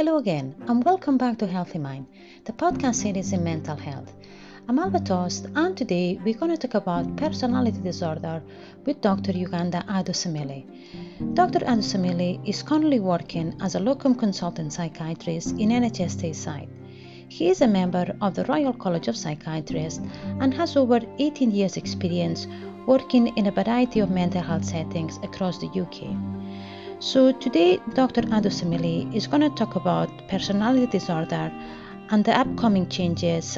Hello again, and welcome back to Healthy Mind, the podcast series in mental health. I'm Alba Tost, and today we're going to talk about personality disorder with Dr. Uganda Adusemili. Dr. Adusemili is currently working as a locum consultant psychiatrist in NHS Tayside. He is a member of the Royal College of Psychiatrists and has over 18 years' experience working in a variety of mental health settings across the UK. So today Dr. Adusemili is going to talk about personality disorder and the upcoming changes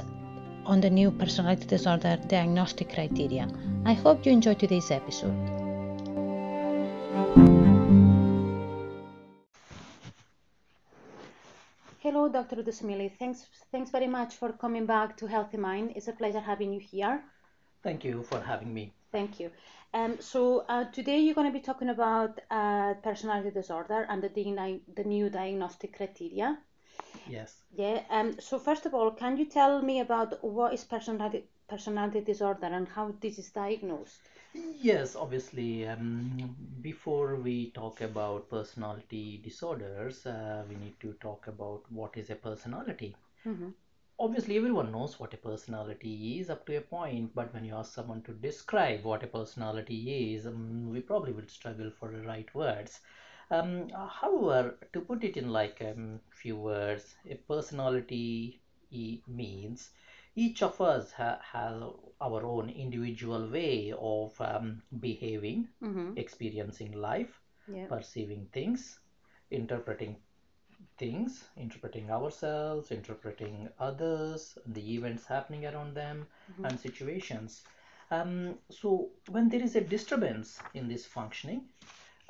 on the new personality disorder diagnostic criteria. I hope you enjoy today's episode. Hello, Dr. Adusemili. Thanks, thanks very much for coming back to Healthy Mind. It's a pleasure having you here. Thank you for having me. Thank you. Um, so uh, today you're going to be talking about uh, personality disorder and the, di- the new diagnostic criteria. Yes. Yeah. Um, so first of all, can you tell me about what is personality personality disorder and how this is diagnosed? Yes, obviously. Um, before we talk about personality disorders, uh, we need to talk about what is a personality. Mm-hmm. Obviously, everyone knows what a personality is up to a point, but when you ask someone to describe what a personality is, um, we probably will struggle for the right words. Um, however, to put it in like a um, few words, a personality means each of us ha- has our own individual way of um, behaving, Mm-hmm. experiencing life, perceiving things, interpreting things, interpreting ourselves, interpreting others, the events happening around them, Mhm. and situations. Um, so, when there is a disturbance in this functioning,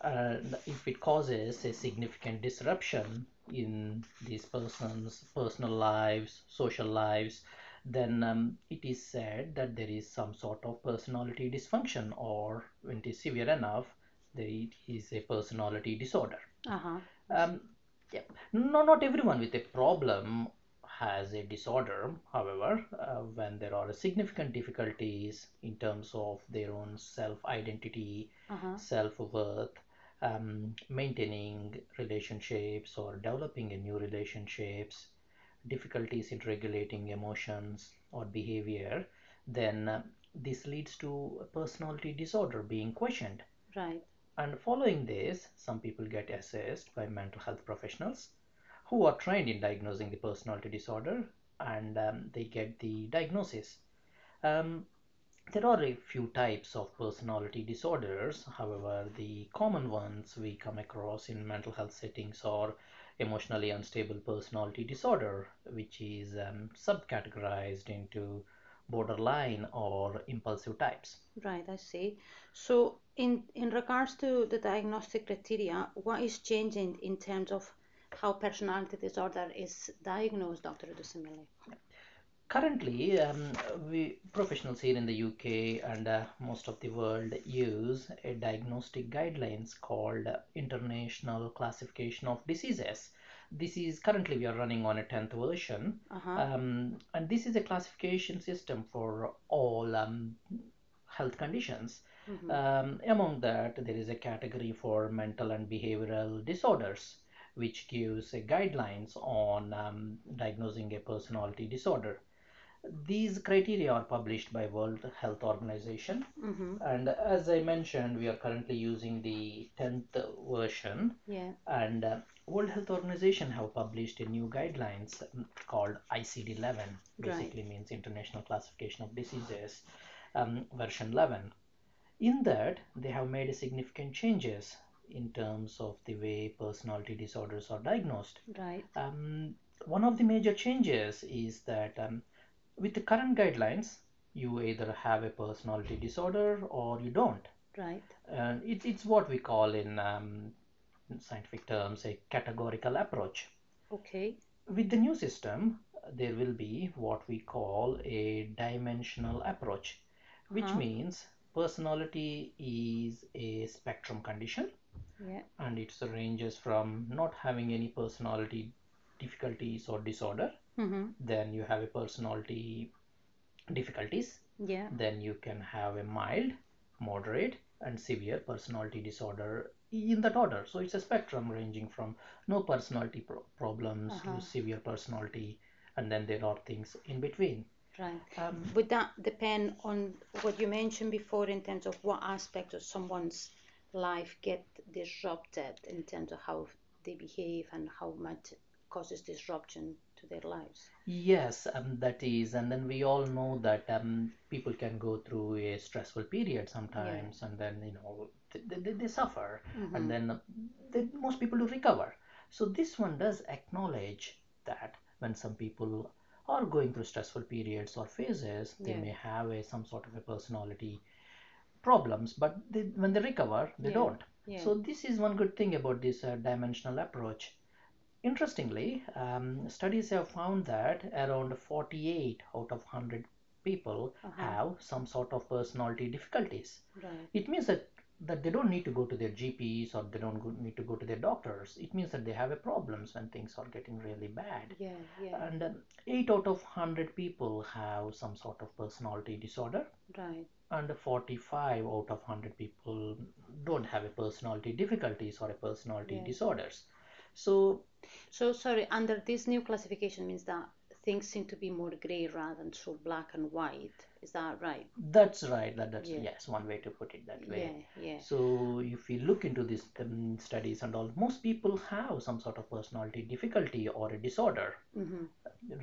uh, if it causes a significant disruption in these persons' personal lives, social lives, then um, it is said that there is some sort of personality dysfunction, or when it is severe enough, there is a personality disorder. Uh-huh. Um, yeah. No, not everyone with a problem has a disorder. However, uh, when there are significant difficulties in terms of their own self identity, Uh-huh. self worth, um, maintaining relationships or developing a new relationships, difficulties in regulating emotions or behavior, then uh, this leads to a personality disorder being questioned. Right. And following this, some people get assessed by mental health professionals who are trained in diagnosing the personality disorder and um, they get the diagnosis. Um, there are a few types of personality disorders. However, the common ones we come across in mental health settings are emotionally unstable personality disorder, which is um, subcategorized into borderline or impulsive types. Right. I see. So in in regards to the diagnostic criteria, what is changing in terms of how personality disorder is diagnosed, Dr. Adusemili? Currently, um, we professionals here in the UK and uh, most of the world use a diagnostic guidelines called International Classification of Diseases. This is currently we are running on a 10th version, Uh-huh. um, and this is a classification system for all um, health conditions. Mhm. Um, among that, there is a category for mental and behavioral disorders, which gives uh, guidelines on um, diagnosing a personality disorder. These criteria are published by World Health Organization, Mm-hmm. and as I mentioned, we are currently using the 10th version. Yeah. And uh, World Health Organization have published a new guidelines um, called ICD-11. Right. Basically means International Classification of Diseases, um, version 11. In that, they have made significant changes in terms of the way personality disorders are diagnosed. Right. Um, one of the major changes is that um, with the current guidelines, you either have a personality disorder or you don't. Right. And it, it's what we call in, um, in scientific terms a categorical approach. Okay. With the new system, there will be what we call a dimensional approach, which Uh-huh. means personality is a spectrum condition Yeah. and it ranges from not having any personality difficulties or disorder Mm-hmm. then you have a personality difficulties Yeah. then you can have a mild moderate and severe personality disorder in that order. So it's a spectrum ranging from no personality pro- problems Uh-huh. to severe personality, and then there are things in between. Right. Um, Would that depend on what you mentioned before in terms of what aspect of someone's life get disrupted in terms of how they behave and how much causes disruption to their lives? Yes, um, that is, and then we all know that um, people can go through a stressful period sometimes, and then you know they, they, they suffer, Mhm. and then they, most people do recover. So this one does acknowledge that when some people are going through stressful periods or phases, they Yeah. may have a, some sort of a personality problems, but they, when they recover, they Yeah. don't. Yeah. So this is one good thing about this uh, dimensional approach. Interestingly, um, studies have found that around 48 out of 100 people Uh-huh. have some sort of personality difficulties. right. It means that that they don't need to go to their GPs or they don't go, need to go to their doctors. It means that they have a problems when things are getting really bad. Yeah. Yeah. And um, 8 out of 100 people have some sort of personality disorder right. and 45 out of 100 people don't have a personality difficulties or a personality Yeah. disorders so So sorry. Under this new classification means that things seem to be more grey rather than so black and white. Is that right? that's right that that's Yeah. yes one way to put it that way Yeah. Yeah. so if we look into these um, studies and all most people have some sort of personality difficulty or a disorder hmm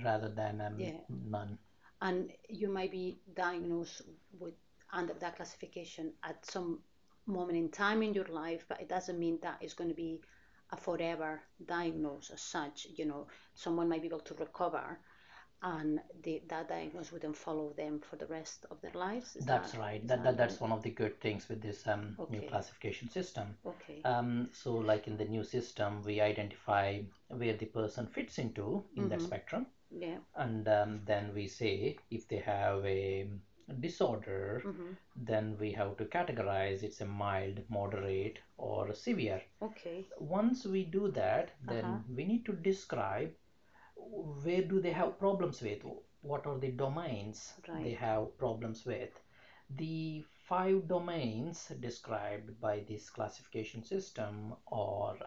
rather than um, Yeah. none and you might be diagnosed with under that classification at some moment in time in your life, but it doesn't mean that it's going to be a forever diagnosis as such. You know, someone might be able to recover, and the, that diagnosis wouldn't follow them for the rest of their lives. Is that's that- right that, that that's one of the good things with this um, new classification system Okay. Um, so, like in the new system, we identify where the person fits into in that Mhm. spectrum, yeah. and um, then we say if they have a disorder, hmm then we have to categorize it's a mild, moderate, or severe. Okay. Once we do that, then Uh-huh. we need to describe where do they have problems with, what are the domains they have problems with. The five domains described by this classification system are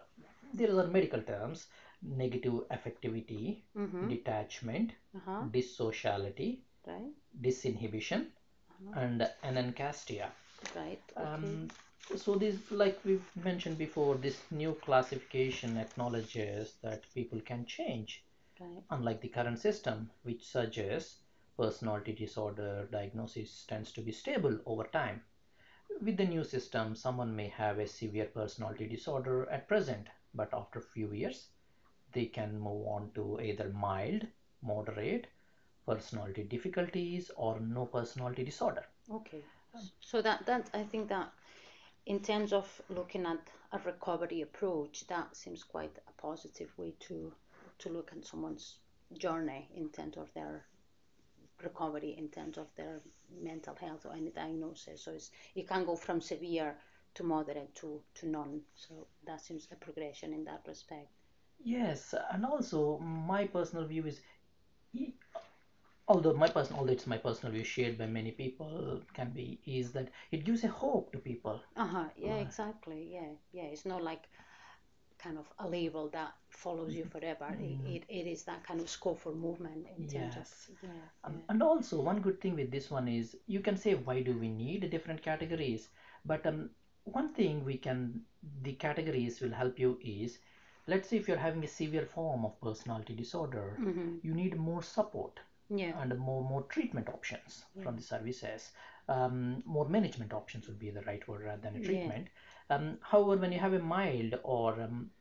there are medical terms negative affectivity, Mm-hmm. detachment, Uh-huh. dissociality, Right. disinhibition, Uh-huh. and anancastia. Right. Okay. Um, so this, like we've mentioned before, this new classification acknowledges that people can change, right. unlike the current system, which suggests personality disorder diagnosis tends to be stable over time. With the new system, someone may have a severe personality disorder at present, but after a few years, they can move on to either mild, moderate, personality difficulties, or no personality disorder. Okay. So that that I think that in terms of looking at a recovery approach, that seems quite a positive way to to look at someone's journey in terms of their recovery, in terms of their mental health or any diagnosis. So it's, it can go from severe to moderate to, to none. So that seems a progression in that respect. Yes, and also my personal view is, although my personal, although it's my personal view shared by many people, can be is that it gives a hope to people. Uh-huh. Yeah, Right. exactly. Yeah. Yeah. It's not like kind of a label that follows you forever. Mm. It, it, it is that kind of scope for movement in terms of yeah, Um, yeah. and also one good thing with this one is you can say why do we need different categories, but um, one thing we can the categories will help you is, let's say if you're having a severe form of personality disorder, hmm you need more support. Yeah. and more more treatment options from the services. Um, more management options would be the right word rather than a Yeah. treatment. Um, however, when you have a mild or um,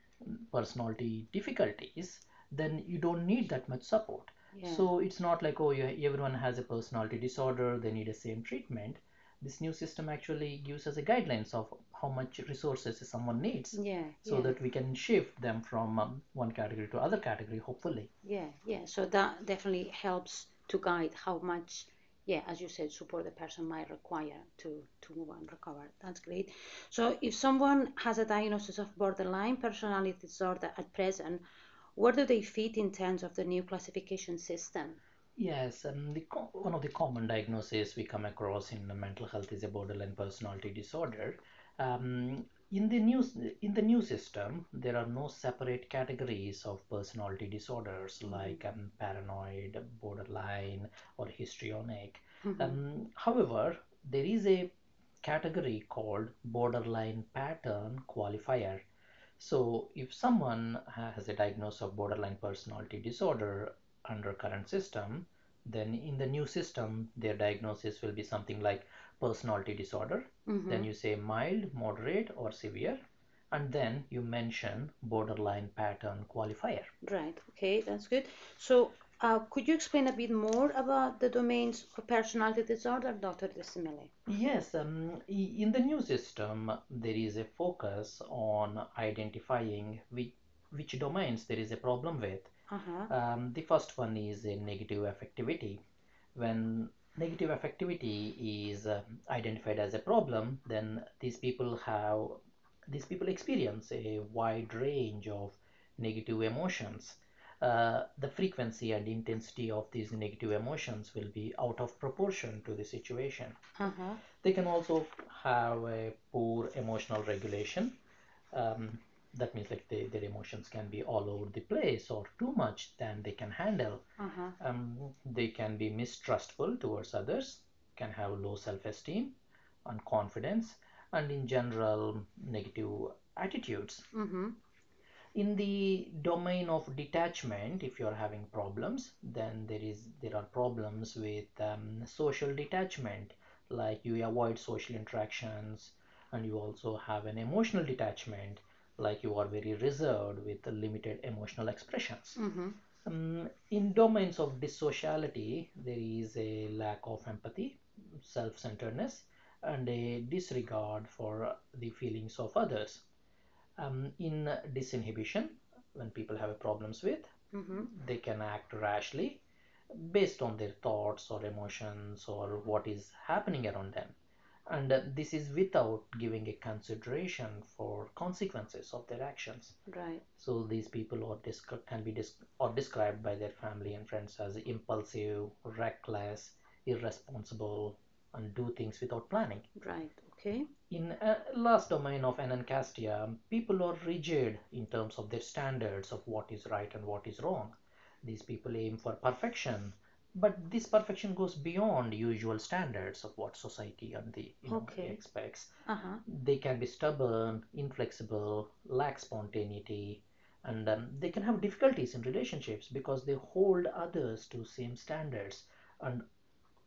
personality difficulties, then you don't need that much support. Yeah. So it's not like oh, you, everyone has a personality disorder, they need the same treatment. This new system actually gives us a guidelines of how much resources someone needs, yeah. so yeah. that we can shift them from um, one category to other category, hopefully. Yeah, yeah. So that definitely helps to guide how much, yeah, as you said, support the person might require to to move and recover. That's great. So if someone has a diagnosis of borderline personality disorder at present, where do they fit in terms of the new classification system? Yes, um, the co one of the common diagnoses we come across in the mental health is a borderline personality disorder. Um, in the new in the new system, there are no separate categories of personality disorders Mm-hmm. like um, paranoid, borderline, or histrionic. Mm-hmm. Um, however, there is a category called borderline pattern qualifier. So, if someone has a diagnosis of borderline personality disorder under current system, then in the new system, their diagnosis will be something like personality disorder. Mm-hmm. Then you say mild, moderate, or severe, and then you mention borderline pattern qualifier. Right. Okay, that's good. So, uh, could you explain a bit more about the domains of personality disorder, Dr. Desimile? Yes, um, in the new system, there is a focus on identifying which, which domains there is a problem with. Uh-huh. Um, the first one is a negative affectivity. When negative affectivity is uh, identified as a problem, then these people have these people experience a wide range of negative emotions. Uh, the frequency and intensity of these negative emotions will be out of proportion to the situation. Uh-huh. They can also have a poor emotional regulation. Um, that means like they, their emotions can be all over the place or too much than they can handle. Uh-huh. Um, they can be mistrustful towards others, can have low self-esteem and confidence, and in general negative attitudes. Mm-hmm. In the domain of detachment, if you're having problems, then there is there are problems with um, social detachment, like you avoid social interactions, and you also have an emotional detachment, like you are very reserved with limited emotional expressions. Mm-hmm. Um, in domains of dissociality, there is a lack of empathy, self-centeredness, and a disregard for the feelings of others. Um, in disinhibition, when people have problems with, Mm-hmm. they can act rashly based on their thoughts or emotions or what is happening around them. And uh, this is without giving a consideration for consequences of their actions. Right. So these people are descri- can be dis- or described by their family and friends as impulsive, reckless, irresponsible, and do things without planning. Right. Okay. In uh, last domain of anancastia, people are rigid in terms of their standards of what is right and what is wrong. These people aim for perfection, but this perfection goes beyond usual standards of what society and the you know Okay. expects. Uh-huh. They can be stubborn, inflexible, lack spontaneity, and um, they can have difficulties in relationships because they hold others to same standards and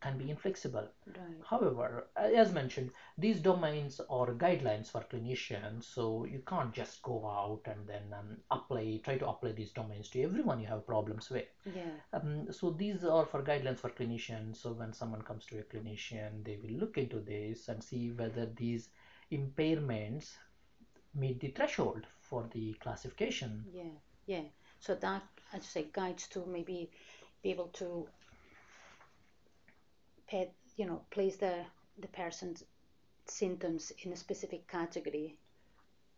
can be inflexible. Right. However, as mentioned, these domains are guidelines for clinicians, so you can't just go out and then um, apply, try to apply these domains to everyone you have problems with. Yeah. Um, so these are for guidelines for clinicians. So when someone comes to a clinician, they will look into this and see whether these impairments meet the threshold for the classification. Yeah. Yeah. So that, as you say, guides to maybe be able to pet, you know, place the the person's symptoms in a specific category,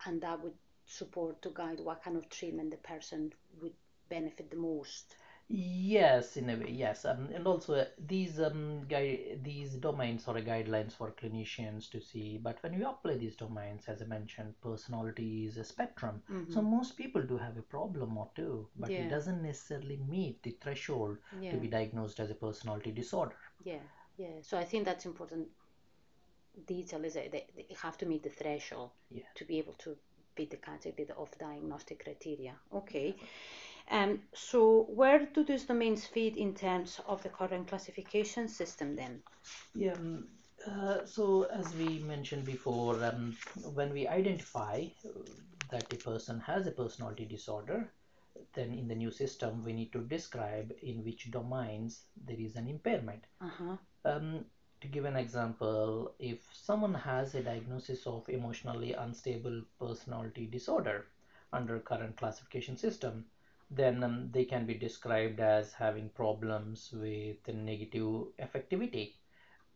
and that would support to guide what kind of treatment the person would benefit the most. Yes, in a way, yes, um, and also uh, these um, gui these domains are guidelines for clinicians to see. But when you apply these domains, as I mentioned, personality is a spectrum. So Mm-hmm. most people do have a problem or two, but it doesn't necessarily meet the threshold to be diagnosed as a personality disorder. Yeah. Yeah. So I think that's important detail is that they, they have to meet the threshold Yeah. to be able to beat the category of diagnostic criteria. Okay. Um, so where do these domains fit in terms of the current classification system then? Yeah. um, Uh, so as we mentioned before, um, when we identify uh, that a person has a personality disorder, then in the new system we need to describe in which domains there is an impairment. Uh-huh. Um, to give an example, if someone has a diagnosis of emotionally unstable personality disorder under current classification system, then um, they can be described as having problems with negative affectivity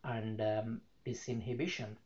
and um, disinhibition.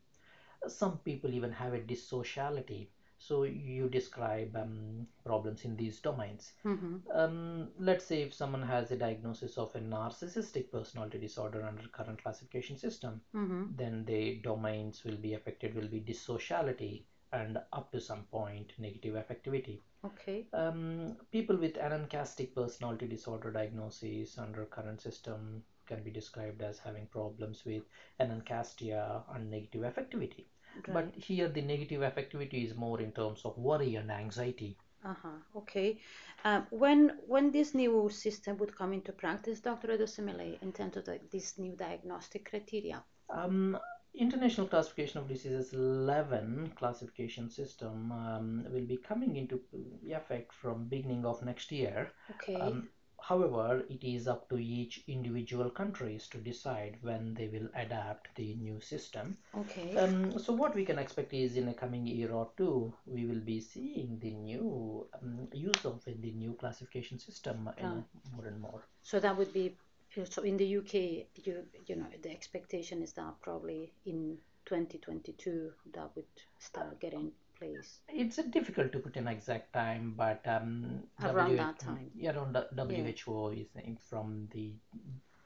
Some people even have a dissociality. So you describe um, problems in these domains. Mm-hmm. Um, let's say if someone has a diagnosis of a narcissistic personality disorder under current classification system, Mm-hmm. then the domains will be affected will be dissociality and up to some point negative affectivity. Okay. Um, people with anancastic personality disorder diagnosis under current system can be described as having problems with anancastia and negative affectivity. Right. But here the negative affectivity is more in terms of worry and anxiety. Uh-huh. Okay. Um, when when this new system would come into practice, Dr. Adusemili, in terms of the, this new diagnostic criteria? Um, International Classification of Diseases 11 classification system um, will be coming into effect from beginning of next year. Okay. Um, however, it is up to each individual countries to decide when they will adapt the new system. okay. Um, so what we can expect is in a coming year or two, we will be seeing the new um, use of the new classification system uh, more and more. So that would be so in the UK, you you know the expectation is that probably in 2022 that would start getting place. It's difficult to put an exact time, but um, Around that time. Yeah, around the WHO is saying from the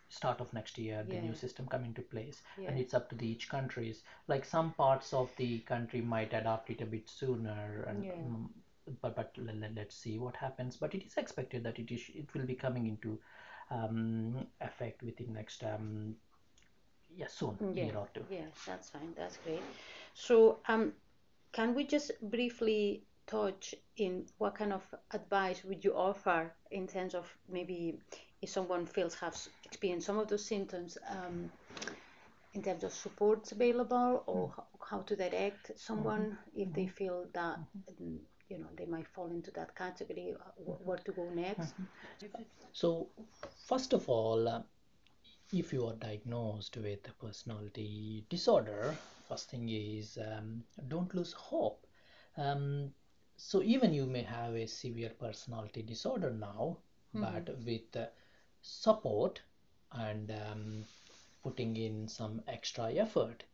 start of next year, the Yeah. new system come into place, Yeah. and it's up to the each countries. Like some parts of the country might adopt it a bit sooner, and Yeah. mm, but but let, let's see what happens. But it is expected that it is it will be coming into um, effect within next um, yeah soon Yeah. year or two. Yeah, that's fine. That's great. So, um, can we just briefly touch in what kind of advice would you offer in terms of maybe if someone feels has experienced some of those symptoms, um, in terms of supports available or how, how to direct someone if they feel that mm, you know they might fall into that category, uh, where to go next? So, first of all, uh, if you are diagnosed with a personality disorder, first thing is um, don't lose hope. Um, so, even you may have a severe personality disorder now, but with uh, support and um, putting in some extra effort,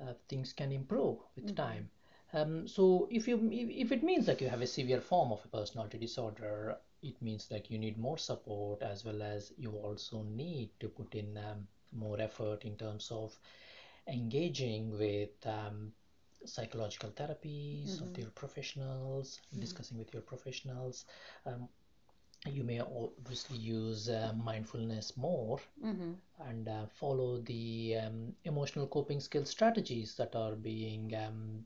uh, things can improve with time. Um, so if you if, if it means that you have a severe form of a personality disorder, it means that you need more support as well as you also need to put in um, more effort in terms of engaging with um, psychological therapies with your professionals, discussing with your professionals. Um, you may obviously use uh, mindfulness more Mm-hmm. and uh, follow the um, emotional coping skill strategies that are being um,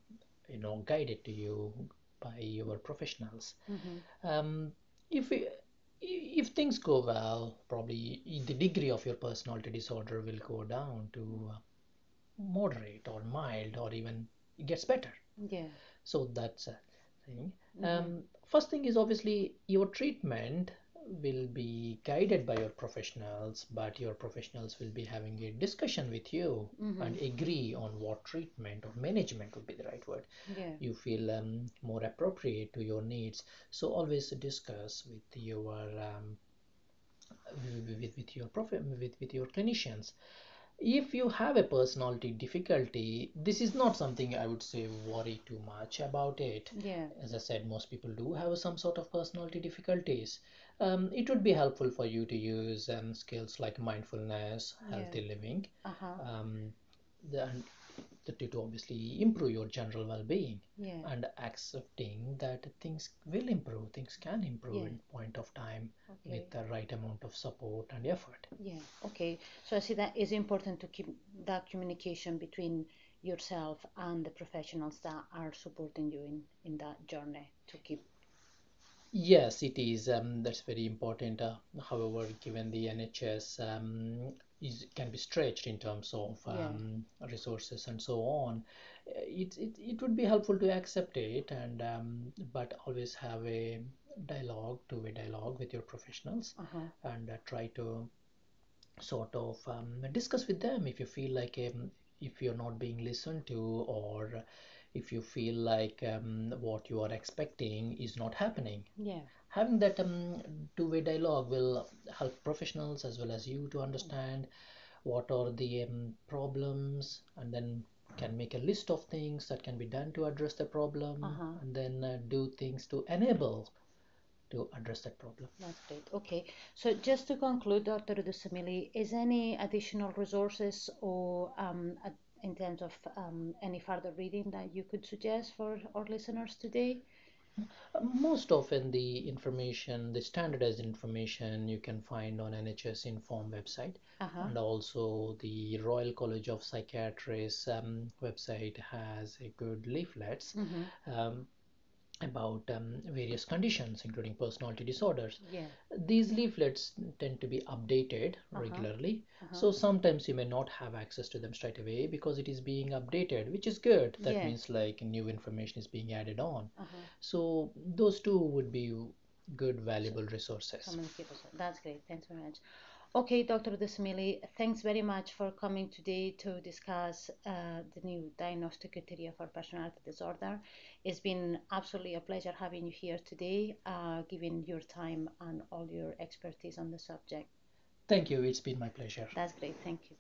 you know guided to you by your professionals Mm-hmm. um, if we, if things go well probably the degree of your personality disorder will go down to moderate or mild or even it gets better. Yeah. so that's a thing. Um, first thing is obviously your treatment will be guided by your professionals but your professionals will be having a discussion with you and agree on what treatment or management would be the right word. Yeah. you feel um, more appropriate to your needs. So always discuss with your um, with, with, with your prof with, with your clinicians if you have a personality difficulty this is not something i would say worry too much about it Yeah. as i said most people do have some sort of personality difficulties um, it would be helpful for you to use um, skills like mindfulness healthy living Uh-huh. um, and the, to obviously improve your general well-being Yeah. and accepting that things will improve things can improve Yeah. in point of time Okay. with the right amount of support and effort Yeah, okay. So I see that it's important to keep that communication between yourself and the professionals that are supporting you in, in that journey to keep. Yes, it is. Um, that's very important. Uh, however, given the NHS um, is can be stretched in terms of Yeah. um, resources and so on, it, it it would be helpful to accept it and um, but always have a dialogue, to a dialogue with your professionals Uh-huh. and uh, try to sort of um, discuss with them if you feel like um, if you're not being listened to or if you feel like um, what you are expecting is not happening Yeah, having that um, two-way dialogue will help professionals as well as you to understand what are the um, problems and then can make a list of things that can be done to address the problem Uh-huh. and then uh, do things to enable to address that problem. That's great. Okay. So just to conclude, Dr. Dusamili, is any additional resources or um, in terms of um, any further reading that you could suggest for our listeners today? Most often, the information, the standardized information, you can find on NHS Inform website, Uh-huh. and also the Royal College of Psychiatrists um, website has a good leaflets Mm-hmm. um, about um, various conditions, including personality disorders. Yeah. These leaflets tend to be updated Uh-huh. regularly, Uh-huh. so sometimes you may not have access to them straight away because it is being updated, which is good. That Yeah. means like new information is being added on. Uh-huh. So those two would be good, valuable resources. Come and keep us. That's great. Thanks very much. Okay, Dr. Dusamili, thanks very much for coming today to discuss uh, the new diagnostic criteria for personality disorder. It's been absolutely a pleasure having you here today, uh, giving your time and all your expertise on the subject. Thank you. It's been my pleasure. That's great. Thank you.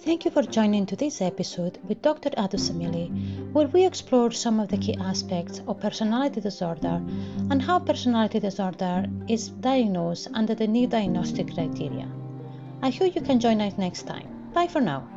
Thank you for joining today's episode with Dr. Adusemili, where we explore some of the key aspects of personality disorder and how personality disorder is diagnosed under the new diagnostic criteria. I hope you can join us next time. Bye for now.